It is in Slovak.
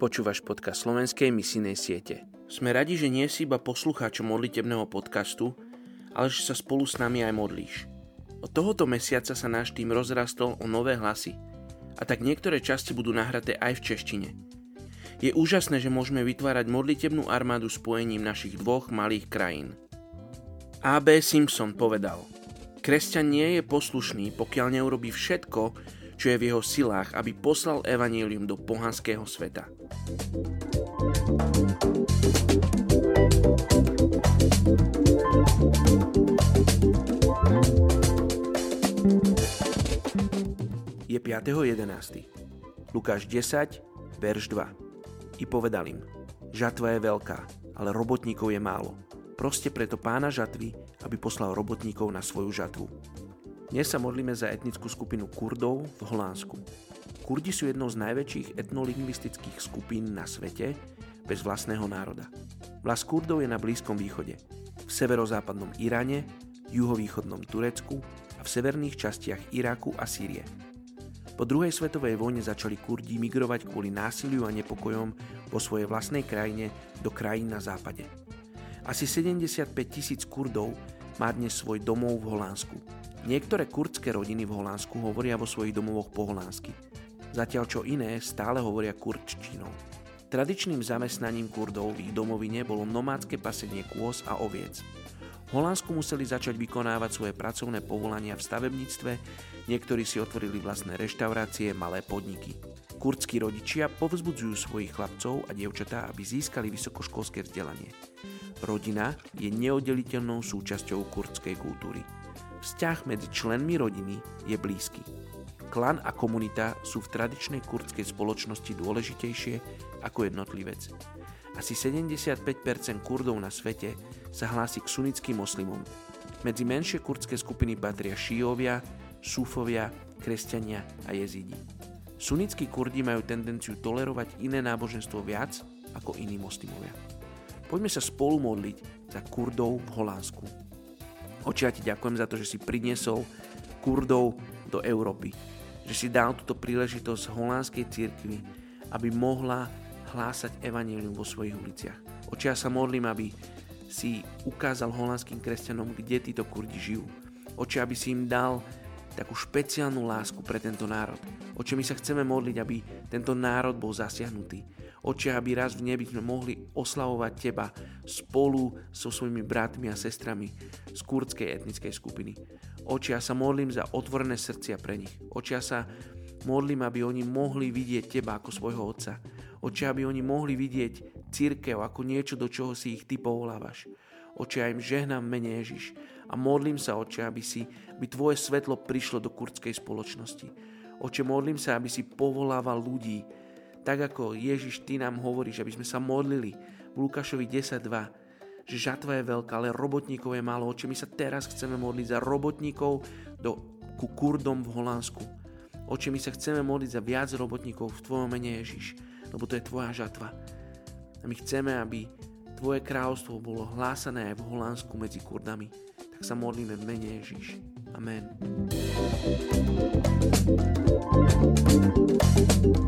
Počúvaš podcast slovenskej misijnej siete. Sme radi, že nie si iba poslucháčom modlitebného podcastu, ale že sa spolu s nami aj modlíš. Od tohoto mesiaca sa náš tým rozrastol o nové hlasy a tak niektoré časti budú nahraté aj v češtine. Je úžasné, že môžeme vytvárať modlitebnú armádu spojením našich dvoch malých krajín. A.B. Simpson povedal, kresťan nie je poslušný, pokiaľ neurobí všetko, čo je v jeho silách, aby poslal evanílium do pohanského sveta. Je 5.11. Lukáš 10, verš 2. I povedal im, žatva je veľká, ale robotníkov je málo. Proste preto pána žatvy, aby poslal robotníkov na svoju žatvu. Dnes sa modlíme za etnickú skupinu Kurdov v Holandsku. Kurdi sú jednou z najväčších etnolingvistických skupín na svete bez vlastného národa. Vlast Kurdov je na Blízkom východe, v severozápadnom Iráne, juhovýchodnom Turecku a v severných častiach Iraku a Sýrie. Po druhej svetovej vojne začali Kurdi migrovať kvôli násiliu a nepokojom vo svojej vlastnej krajine do krajín na západe. Asi 75 tisíc Kurdov má dnes svoj domov v Holandsku – Niektoré kurdské rodiny v Holandsku hovoria vo svojich domovoch po holandsky, zatiaľ čo iné stále hovoria kurdčtinou. Tradičným zamestnaním Kurdov v ich domovine bolo nomádske pasenie kôz a oviec. V Holandsku museli začať vykonávať svoje pracovné povolania v stavebníctve, niektorí si otvorili vlastné reštaurácie, malé podniky. Kurdskí rodičia povzbudzujú svojich chlapcov a dievčatá, aby získali vysokoškolské vzdelanie. Rodina je neoddeliteľnou súčasťou kurdskej kultúry. Vzťah medzi členmi rodiny je blízky. Klan a komunita sú v tradičnej kurdskej spoločnosti dôležitejšie ako jednotlivec. Asi 75% Kurdov na svete sa hlási k sunnickým moslimom. Medzi menšie kurdské skupiny patria šíovia, súfovia, kresťania a jezídi. Sunnickí kurdi majú tendenciu tolerovať iné náboženstvo viac ako iní moslimovia. Poďme sa spolu modliť za Kurdov v Holandsku. Oči, ja ti ďakujem za to, že si priniesol Kurdov do Európy. Že si dal túto príležitosť holandskej cirkvi, aby mohla hlásať evanílium vo svojich uliciach. Oči, ja sa modlím, aby si ukázal holandským kresťanom, kde títo Kurdi žijú. Oči, aby si im dal takú špeciálnu lásku pre tento národ. Oči, my sa chceme modliť, aby tento národ bol zasiahnutý. Oči, aby raz v nebi sme mohli oslavovať Teba spolu so svojimi bratmi a sestrami z kurdskej etnickej skupiny. Oči, ja sa modlím za otvorené srdcia pre nich. Oči, ja sa modlím, aby oni mohli vidieť Teba ako svojho Otca. Oči, aby oni mohli vidieť církev ako niečo, do čoho si ich Ty povolávaš. Oči, ja im žehnám mene Ježiš a modlím sa, Oče, aby, si, aby Tvoje svetlo prišlo do kurdskej spoločnosti. Oče, modlím sa, aby si povolával ľudí, tak ako Ježiš, Ty nám hovoríš, aby sme sa modlili v Lukášovi 10.2, že žatva je veľká, ale robotníkov je málo. Oče, my sa teraz chceme modliť za robotníkov do, ku Kurdom v Holandsku. Oče, my sa chceme modliť za viac robotníkov v Tvojom mene Ježiš, lebo to je Tvoja žatva. A my chceme, aby Tvoje kráľovstvo bolo hlásané aj v Holandsku medzi Kurdami. Tak sa modlíme v mene Ježiš. Amen. thank you